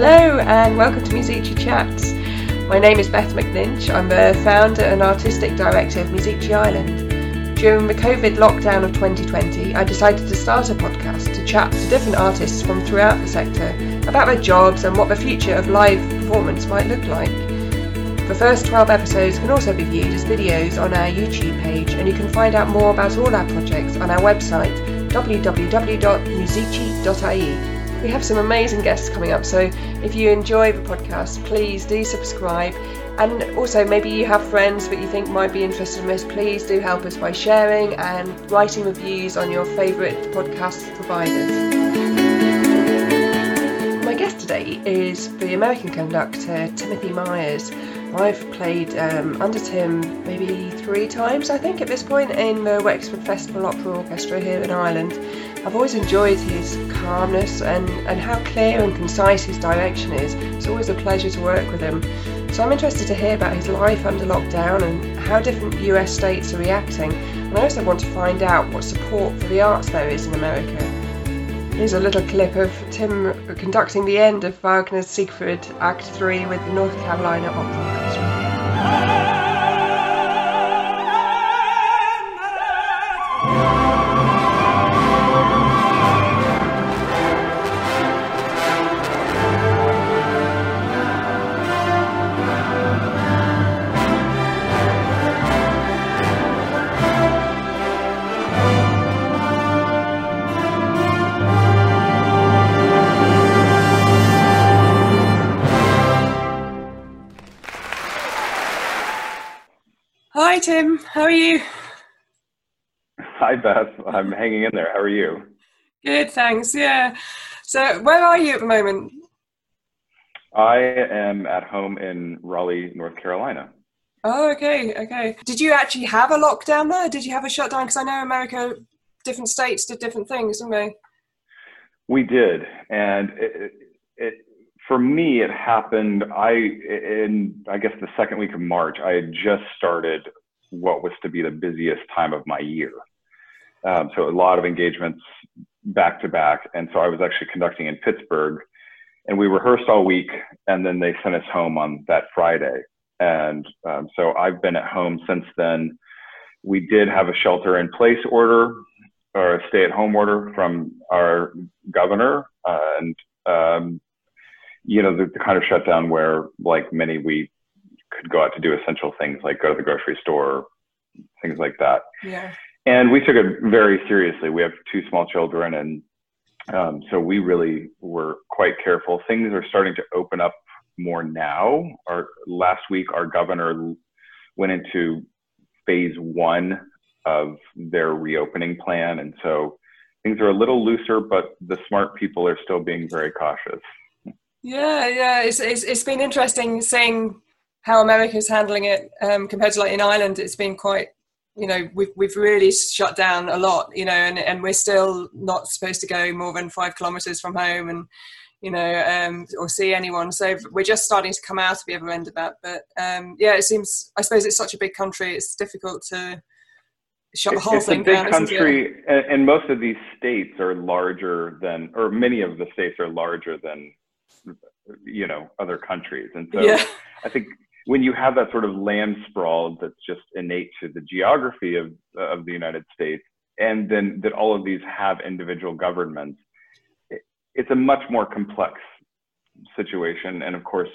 Hello and welcome to Musici Chats. My name is Beth McNinch. I'm the founder and artistic director of Musici Ireland. During the COVID lockdown of 2020, I decided to start a podcast to chat to different artists from throughout the sector about their jobs and what the future of live performance might look like. The first 12 episodes can also be viewed as videos on our YouTube page, and you can find out more about all our projects on our website www.musici.ie. We have some amazing guests coming up, so if you enjoy the podcast, please do subscribe. And also, maybe you have friends that you think might be interested in this, please do help us by sharing and writing reviews on your favourite podcast providers. My guest today is the American conductor Timothy Myers. I've played um, under Tim maybe three times, I think, at this point in the Wexford Festival Opera Orchestra here in Ireland. I've always enjoyed his calmness and, and how clear and concise his direction is. It's always a pleasure to work with him. So I'm interested to hear about his life under lockdown and how different US states are reacting. And I also want to find out what support for the arts there is in America. Here's a little clip of Tim conducting the end of Wagner's Siegfried Act 3 with the North Carolina Opera Hi, Beth. I'm hanging in there. How are you? Good, thanks. Yeah. So, where are you at the moment? I am at home in Raleigh, North Carolina. Oh, okay, okay. Did you actually have a lockdown there? Did you have a shutdown? Because I know America, different states did different things, didn't they? We did, and it, it, for me, it happened. I in I guess the second week of March, I had just started what was to be the busiest time of my year. Um, so a lot of engagements back to back, and so I was actually conducting in Pittsburgh, and we rehearsed all week, and then they sent us home on that Friday, and um, so I've been at home since then. We did have a shelter in place order or a stay at home order from our governor, uh, and um, you know, the, the kind of shutdown where, like many, we could go out to do essential things like go to the grocery store, things like that. Yeah. And we took it very seriously. We have two small children, and um, so we really were quite careful. Things are starting to open up more now. Our last week, our governor went into phase one of their reopening plan, and so things are a little looser, but the smart people are still being very cautious. Yeah, yeah, it's, it's, it's been interesting seeing how America's handling it um, compared to like in Ireland. It's been quite, you know, we've we've really shut down a lot, you know, and and we're still not supposed to go more than five kilometers from home and you know, um, or see anyone. So we're just starting to come out of the other end of that. But um, yeah, it seems. I suppose it's such a big country. It's difficult to shut the whole it's thing a big down. country, and, most of these states are larger than, or many of the states are larger than you know other countries and so Yeah. i think when you have that sort of land sprawl that's just innate to the geography of of the united states and then that all of these have individual governments it, it's a much more complex situation. And of course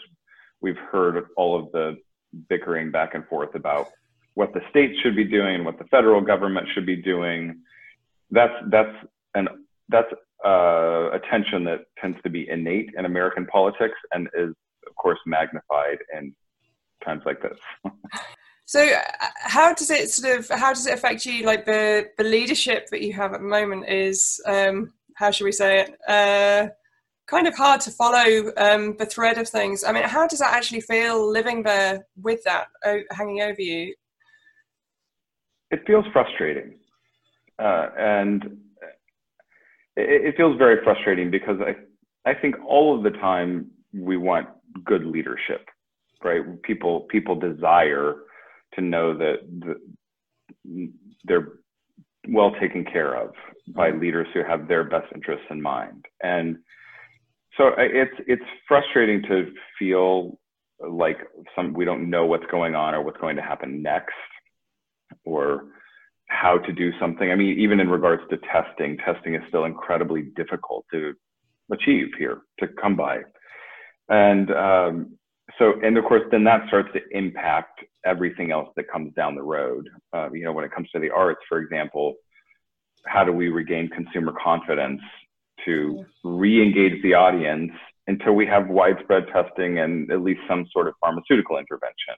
we've heard all of the bickering back and forth about what the states should be doing what the federal government should be doing. That's that's an that's uh, a tension that tends to be innate in American politics and is, of course, magnified in times like this. So, uh, how does it sort of how does it affect you? Like the the leadership that you have at the moment is um, how should we say it? Uh, kind of hard to follow um, the thread of things. I mean, how does that actually feel living there with that o- hanging over you? It feels frustrating, uh, and it, it feels very frustrating because I I think all of the time we want good leadership, right? People people desire to know that the, they're well taken care of by leaders who have their best interests in mind. And So it's it's frustrating to feel like some we don't know what's going on or what's going to happen next, or how to do something. I mean, even in regards to testing, testing is still incredibly difficult to achieve here to come by, and um, so and of course then that starts to impact everything else that comes down the road. Uh, you know, when it comes to the arts, for example, how do we regain consumer confidence to re-engage the audience until we have widespread testing and at least some sort of pharmaceutical intervention.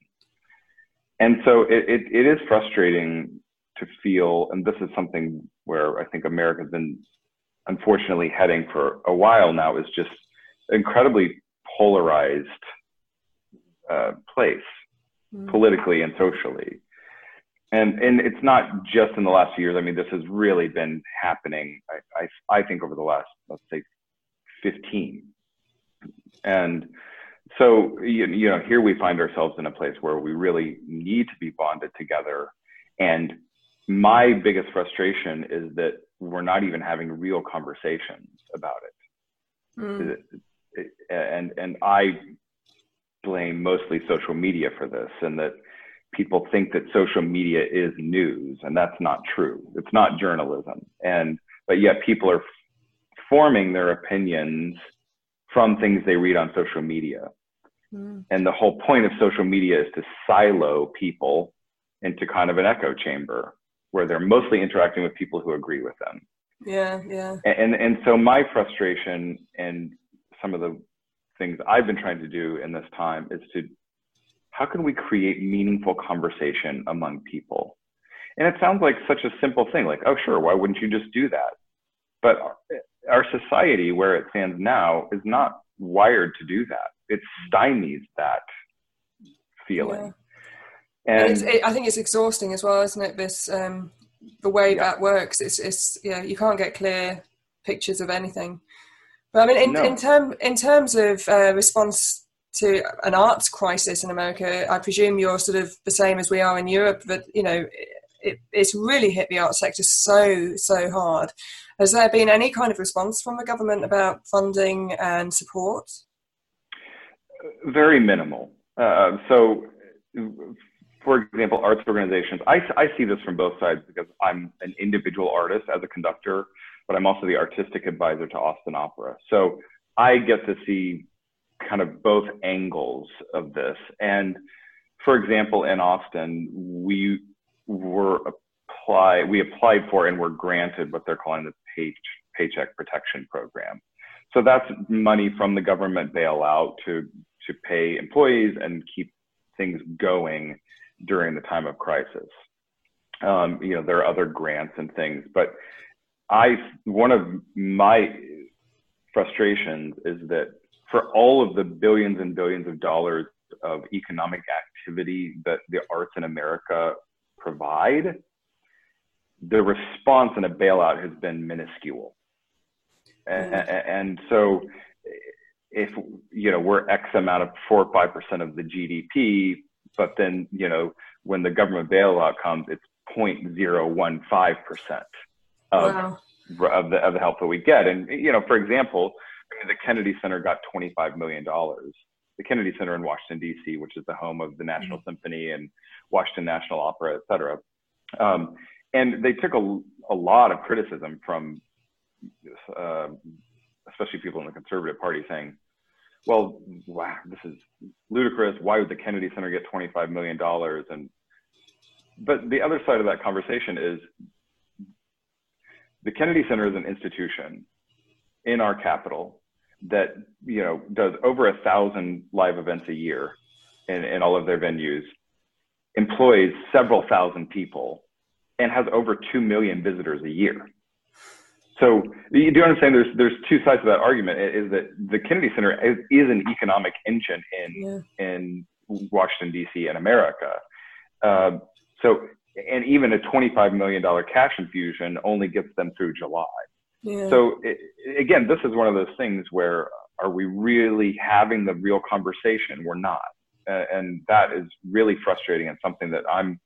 And so it, it, it is frustrating to feel, and this is something where I think America's been unfortunately heading for a while now, is just incredibly polarized uh, place mm. politically and socially. And, and it's not just in the last few years. I mean, this has really been happening, I, I, I think, over the last, let's say, 15 and so, you, you know, here we find ourselves in a place where we really need to be bonded together. And my biggest frustration is that we're not even having real conversations about it. Mm. And, and I blame mostly social media for this and that people think that social media is news and that's not true. It's not journalism. And, but yet people are forming their opinions from things they read on social media. Mm. And the whole point of social media is to silo people into kind of an echo chamber where they're mostly interacting with people who agree with them. Yeah, yeah. And and so my frustration and some of the things I've been trying to do in this time is to how can we create meaningful conversation among people? And it sounds like such a simple thing, like, oh, sure, why wouldn't you just do that? But our society, where it stands now, is not wired to do that. It stymies that feeling. Yeah. And, and it, I think it's exhausting as well, isn't it? This um, the way yeah. that works. It's it's yeah, you can't get clear pictures of anything. But I mean, in, no. in term in terms of uh, response to an arts crisis in America, I presume you're sort of the same as we are in Europe. But you know, it, it's really hit the arts sector so so hard. Has there been any kind of response from the government about funding and support? Very minimal. Uh, so, for example, arts organizations, I, I see this from both sides because I'm an individual artist as a conductor, but I'm also the artistic advisor to Austin Opera. So I get to see kind of both angles of this. And for example, in Austin, we were apply we applied for and were granted what they're calling the pay, paycheck protection program. So that's money from the government bailout to to pay employees and keep things going during the time of crisis. Um, you know, there are other grants and things, but I one of my frustrations is that for all of the billions and billions of dollars of economic activity that the arts in America provide, the response in a bailout has been minuscule. And, mm. and so if, you know, we're X amount of four or 5% of the GDP, but then, you know, when the government bailout comes, it's 0.015% of, wow. of, the, of the help that we get. And, you know, for example, the Kennedy Center got $25 million. The Kennedy Center in Washington, D.C., which is the home of the National mm-hmm. Symphony and Washington National Opera, et cetera. Um, and they took a, a lot of criticism from uh, especially people in the conservative party saying well wow this is ludicrous why would the kennedy center get 25 million dollars and but the other side of that conversation is the kennedy center is an institution in our capital that you know does over a thousand live events a year in, in all of their venues employs several thousand people and has over 2 million visitors a year. So do you do understand there's there's two sides to that argument is that the Kennedy Center is, is an economic engine in yeah. in Washington D.C. and America. Uh, so and even a 25 million dollar cash infusion only gets them through July. Yeah. So it, again, this is one of those things where are we really having the real conversation? We're not, uh, and that is really frustrating and something that I'm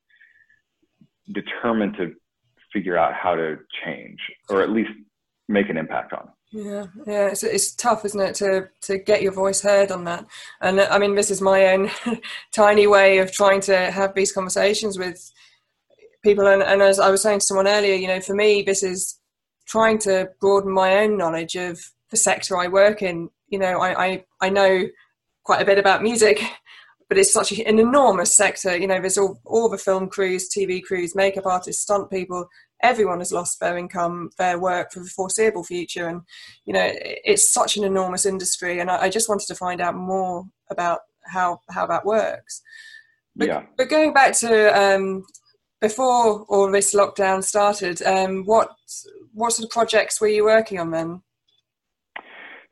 determined to figure out how to change or at least make an impact on. Yeah, yeah, it's, it's tough, isn't it, to to get your voice heard on that? And I mean, this is my own tiny way of trying to have these conversations with people. And, and as I was saying to someone earlier, you know, for me, this is trying to broaden my own knowledge of the sector I work in. You know, I I, I know quite a bit about music, but it's such an enormous sector. You know, there's all all the film crews, TV crews, makeup artists, stunt people, everyone has lost their income, their work for the foreseeable future. And, you know, it's such an enormous industry. And I, I just wanted to find out more about how, how that works. But, yeah. but going back to um, before all this lockdown started, um, what, what sort of projects were you working on then?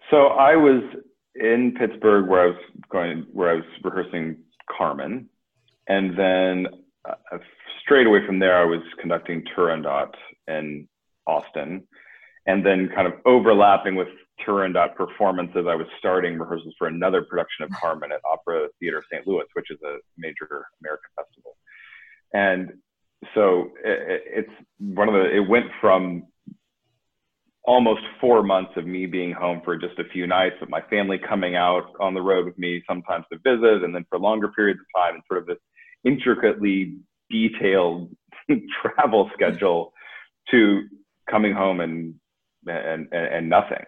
So I was in Pittsburgh where I was going, where I was rehearsing Carmen. And then uh, straight away from there, I was conducting Turandot in Austin, and then kind of overlapping with Turandot performances, I was starting rehearsals for another production of Carmen at Opera Theater St. Louis, which is a major American festival. And so it, it's one of the, it went from almost four months of me being home for just a few nights, of my family coming out on the road with me sometimes to visit, and then for longer periods of time, and sort of this intricately detailed travel schedule to coming home and and and nothing.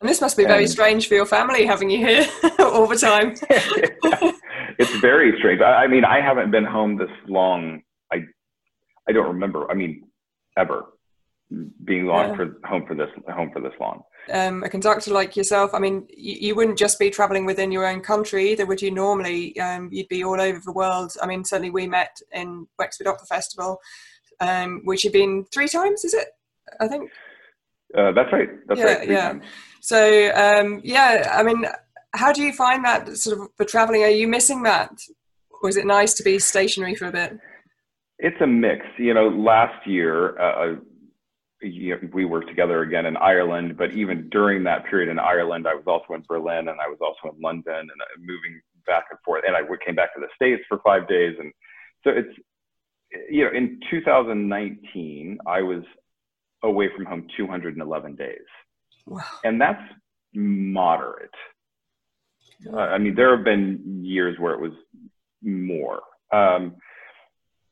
And this must be very and, strange for your family having you here all the time. it's very strange. I, I, mean, I haven't been home this long. I don't remember. I mean, ever being long yeah. for home for this home for this long um, a conductor like yourself, I mean, you, you, wouldn't just be traveling within your own country either, would you? Normally, um, you'd be all over the world. I mean, certainly we met in Wexford Opera Festival, um, which you've been three times, is it? I think. Uh, that's right. That's yeah, right. yeah. Times. So, um, yeah, I mean, how do you find that sort of for traveling? Are you missing that? Or is it nice to be stationary for a bit? It's a mix. You know, last year, uh, we worked together again in Ireland, but even during that period in Ireland, I was also in Berlin and I was also in London and uh, moving back and forth. And I came back to the States for five days. And so it's, you know, in 2019, I was away from home 211 days. Wow. And that's moderate. Uh, I mean, there have been years where it was more. Um,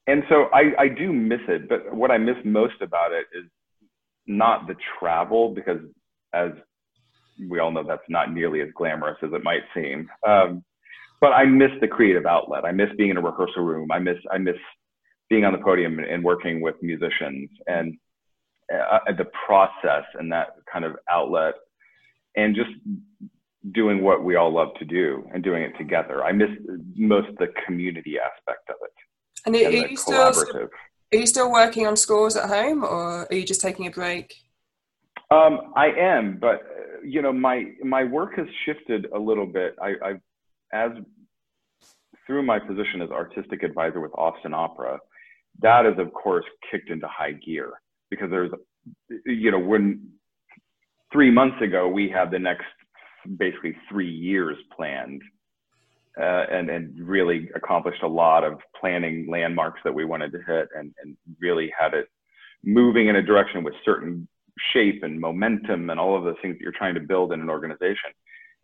and so I, I do miss it, but what I miss most about it is not the travel because as we all know that's not nearly as glamorous as it might seem. Um, but i miss the creative outlet. I miss being in a rehearsal room. I miss i miss being on the podium and, working with musicians and uh, the process and that kind of outlet and just doing what we all love to do and doing it together. I miss most the community aspect of it and, and you still are you still working on scores at home, or are you just taking a break? Um, I am, but you know, my my work has shifted a little bit. I, I've as through my position as artistic advisor with Austin Opera, that is of course kicked into high gear because there's, you know, when three months ago we had the next basically three years planned uh, and, and really accomplished a lot of planning landmarks that we wanted to hit and, and really had it moving in a direction with certain shape and momentum and all of the things that you're trying to build in an organization.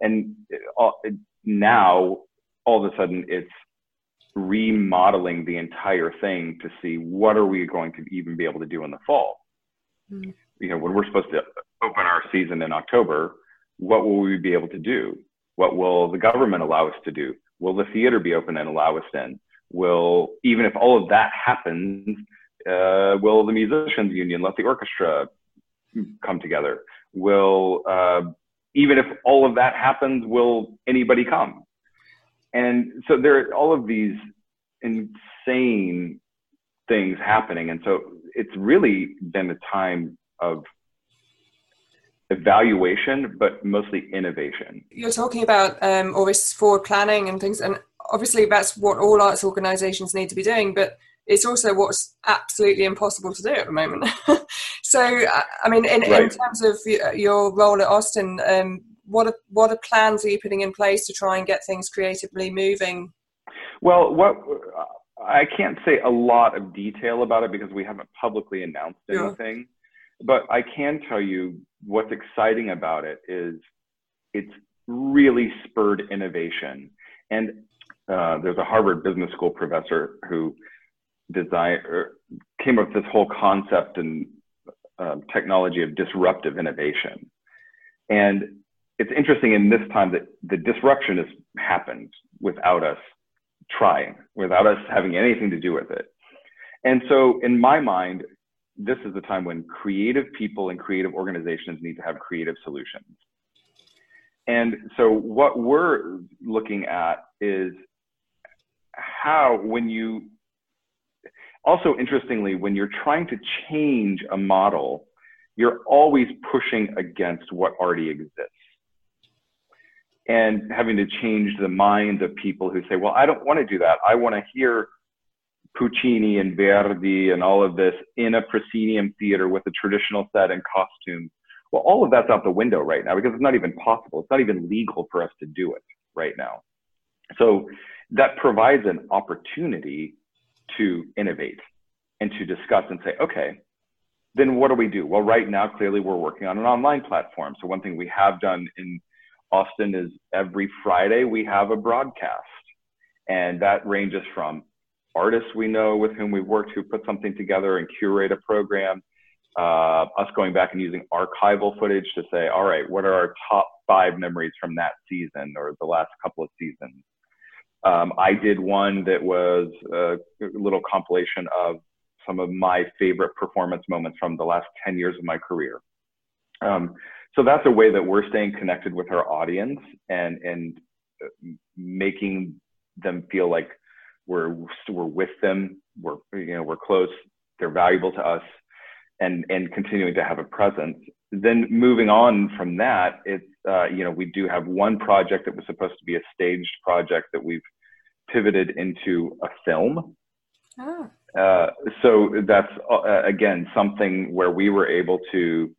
And it, it, now, all of a sudden, it's remodeling the entire thing to see what are we going to even be able to do in the fall. Mm-hmm. You know, when we're supposed to open our season in October, what will we be able to do? What will the government allow us to do? Will the theater be open and allow us in? Will, even if all of that happens, uh, will the musicians union let the orchestra come together? Will, uh, even if all of that happens, will anybody come? And so there are all of these insane things happening. And so it's really been a time of evaluation, but mostly innovation. You're talking about um, all this forward planning and things, and obviously that's what all arts organisations need to be doing, but it's also what's absolutely impossible to do at the moment. so, I mean, in, right. in, terms of your role at Austin, um, what are, what are plans are you putting in place to try and get things creatively moving? Well, what I can't say a lot of detail about it because we haven't publicly announced anything, but I can tell you what's exciting about it is it's really spurred innovation. And uh, there's a Harvard Business School professor who designed or came up with this whole concept and uh, technology of disruptive innovation. And it's interesting in this time that the disruption has happened without us trying, without us having anything to do with it. And so, in my mind, this is the time when creative people and creative organizations need to have creative solutions. And so, what we're looking at is how, when you also interestingly, when you're trying to change a model, you're always pushing against what already exists. And having to change the minds of people who say, well, I don't want to do that. I want to hear Puccini and Verdi and all of this in a proscenium theater with a traditional set and costumes. Well, all of that's out the window right now because it's not even possible. It's not even legal for us to do it right now. So that provides an opportunity to innovate and to discuss and say, okay, then what do we do? Well, right now, clearly we're working on an online platform. So one thing we have done in Austin is every Friday we have a broadcast. And that ranges from artists we know with whom we've worked who put something together and curate a program, uh, us going back and using archival footage to say, all right, what are our top five memories from that season or the last couple of seasons? Um, I did one that was a little compilation of some of my favorite performance moments from the last 10 years of my career. Um, so that's a way that we're staying connected with our audience and, and uh, making them feel like we're, we're with them, we're, you know, we're close, they're valuable to us and, and continuing to have a presence. Then moving on from that, it's, uh, you know, we do have one project that was supposed to be a staged project that we've pivoted into a film. Oh. Uh, so that's uh, again something where we were able to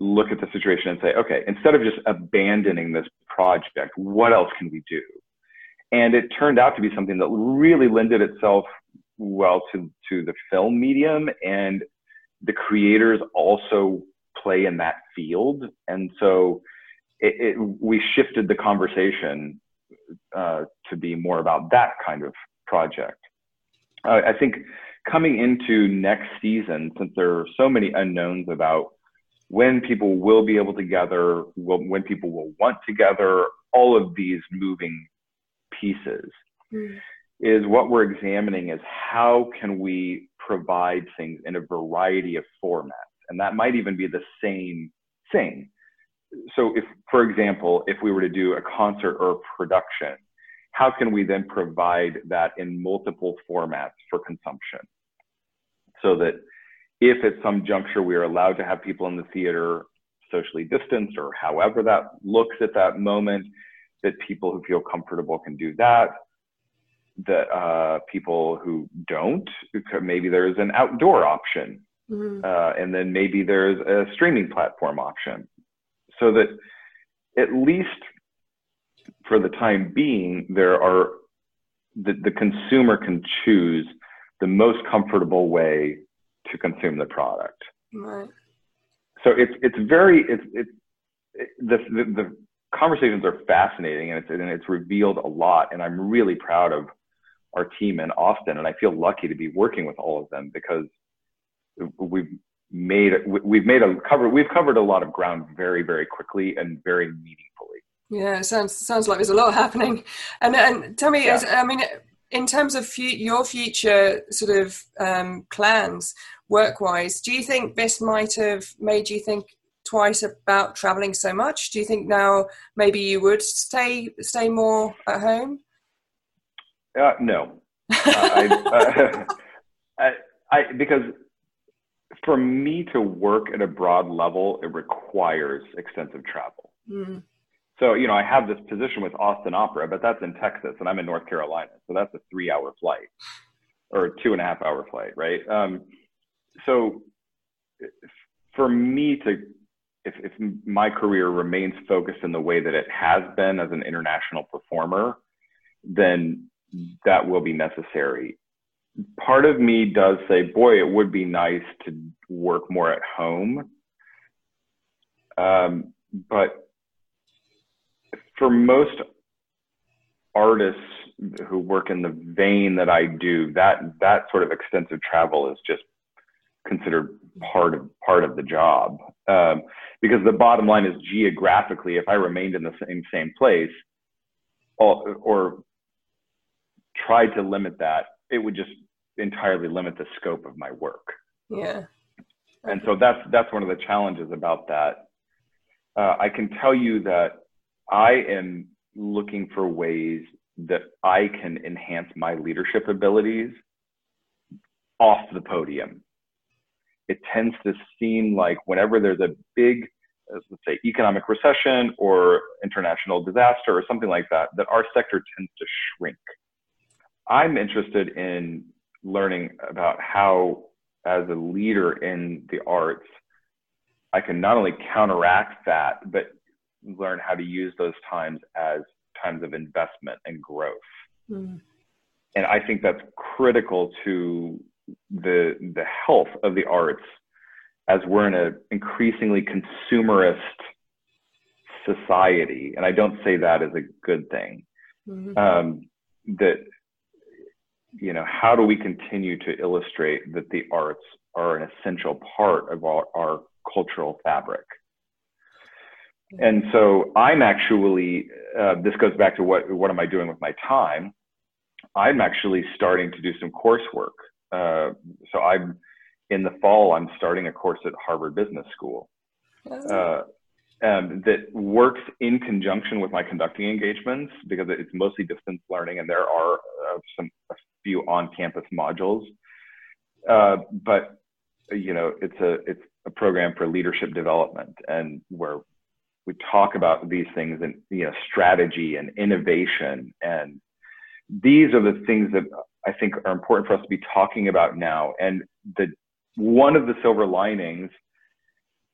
look at the situation and say, okay, instead of just abandoning this project, what else can we do? And it turned out to be something that really lended itself well to, to the film medium and the creators also play in that field. And so it, it, we shifted the conversation uh, to be more about that kind of project. Uh, I think coming into next season, since there are so many unknowns about when people will be able to gather, when people will want to gather, all of these moving pieces, mm. is what we're examining is how can we provide things in a variety of formats, and that might even be the same thing so if, for example, if we were to do a concert or a production, how can we then provide that in multiple formats for consumption? So that if at some juncture we are allowed to have people in the theater socially distanced or however that looks at that moment, that people who feel comfortable can do that. That uh, people who don't, maybe there's an outdoor option, mm-hmm. uh, and then maybe there's a streaming platform option so that at least for the time being, there are the, the consumer can choose the most comfortable way to consume the product. Right. So it's it's very it's it's it, the, the, the conversations are fascinating and it's and it's revealed a lot and I'm really proud of our team in Austin and I feel lucky to be working with all of them because we've made we've made a cover we've covered a lot of ground very very quickly and very meaningfully yeah sounds sounds like there's a lot happening and and tell me yeah. as, i mean in terms of fu- your future sort of um, plans work wise do you think this might have made you think twice about traveling so much do you think now maybe you would stay stay more at home uh, no I, uh, I, I, because for me to work at a broad level, it requires extensive travel. Mm. So, you know, I have this position with Austin Opera, but that's in Texas and I'm in North Carolina. So that's a three hour flight or two and a half hour flight, right? Um, so for me to, if, if my career remains focused in the way that it has been as an international performer, then that will be necessary part of me does say, boy, it would be nice to work more at home. Um, but for most artists who work in the vein that I do, that that sort of extensive travel is just considered part of part of the job. Um, because the bottom line is geographically, if I remained in the same same place, or, or tried to limit that, it would just entirely limit the scope of my work. Yeah. And so that's that's one of the challenges about that. Uh, I can tell you that I am looking for ways that I can enhance my leadership abilities off the podium. It tends to seem like whenever there's a big, let's say, economic recession or international disaster or something like that, that our sector tends to shrink. I'm interested in learning about how, as a leader in the arts, I can not only counteract that, but learn how to use those times as times of investment and growth. Mm. And I think that's critical to the the health of the arts as we're in an increasingly consumerist society. And I don't say that as a good thing. Mm-hmm. Um, that you know, how do we continue to illustrate that the arts are an essential part of our, our cultural fabric? And so I'm actually, uh, this goes back to what, what am I doing with my time? I'm actually starting to do some coursework. Uh, so I'm in the fall, I'm starting a course at Harvard Business School uh, um, that works in conjunction with my conducting engagements because it's mostly distance learning and there are uh, some a few on-campus modules. Uh, but you know, it's a it's a program for leadership development and where we talk about these things and you know strategy and innovation and these are the things that I think are important for us to be talking about now. And the one of the silver linings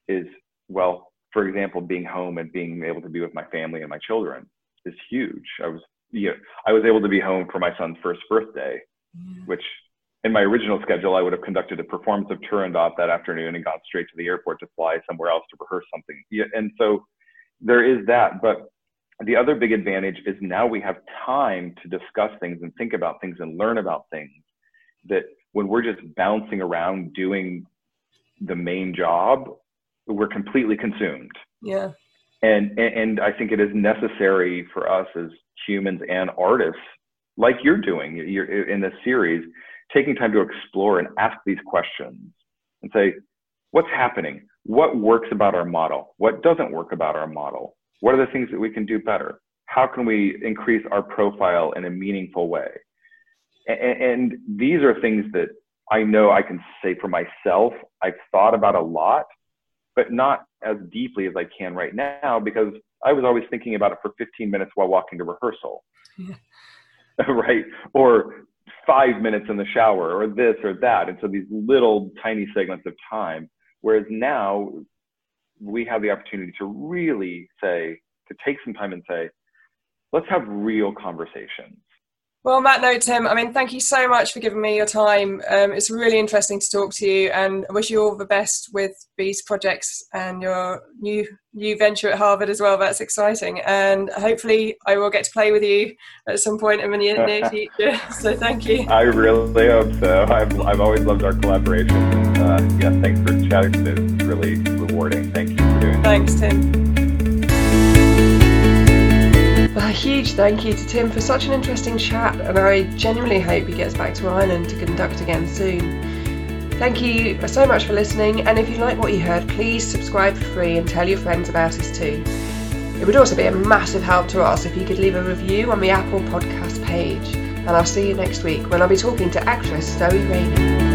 is well, for example, being home and being able to be with my family and my children is huge. I was you know, I was able to be home for my son's first birthday, which in my original schedule, I would have conducted a performance of Turandot that afternoon and got straight to the airport to fly somewhere else to rehearse something. Yeah, and so there is that. But the other big advantage is now we have time to discuss things and think about things and learn about things that when we're just bouncing around doing the main job, we're completely consumed. Yeah. And, and I think it is necessary for us as humans and artists, like you're doing you're in this series, taking time to explore and ask these questions and say, what's happening? what works about our model? What doesn't work about our model? What are the things that we can do better? How can we increase our profile in a meaningful way? And, and these are things that I know I can say for myself, I've thought about a lot, but not as deeply as I can right now because I was always thinking about it for 15 minutes while walking to rehearsal. Yeah. right? Or five minutes in the shower or this or that. And so these little tiny segments of time Whereas now we have the opportunity to really say, to take some time and say, let's have real conversations. Well, on that note, Tim, I mean, thank you so much for giving me your time. Um, it's really interesting to talk to you, and I wish you all the best with these projects and your new new venture at Harvard as well. That's exciting, and hopefully, I will get to play with you at some point in the near, near future. So, thank you. I really hope so. I've I've always loved our collaboration. Uh, yeah, thanks for chatting. It's really rewarding. Thank you for doing. Thanks, Tim. A huge thank you to Tim for such an interesting chat, and I genuinely hope he gets back to Ireland to conduct again soon. Thank you so much for listening, and if you like what you heard, please subscribe for free and tell your friends about us too. It would also be a massive help to us if you could leave a review on the Apple Podcast page, and I'll see you next week when I'll be talking to actress Zoe Rayney.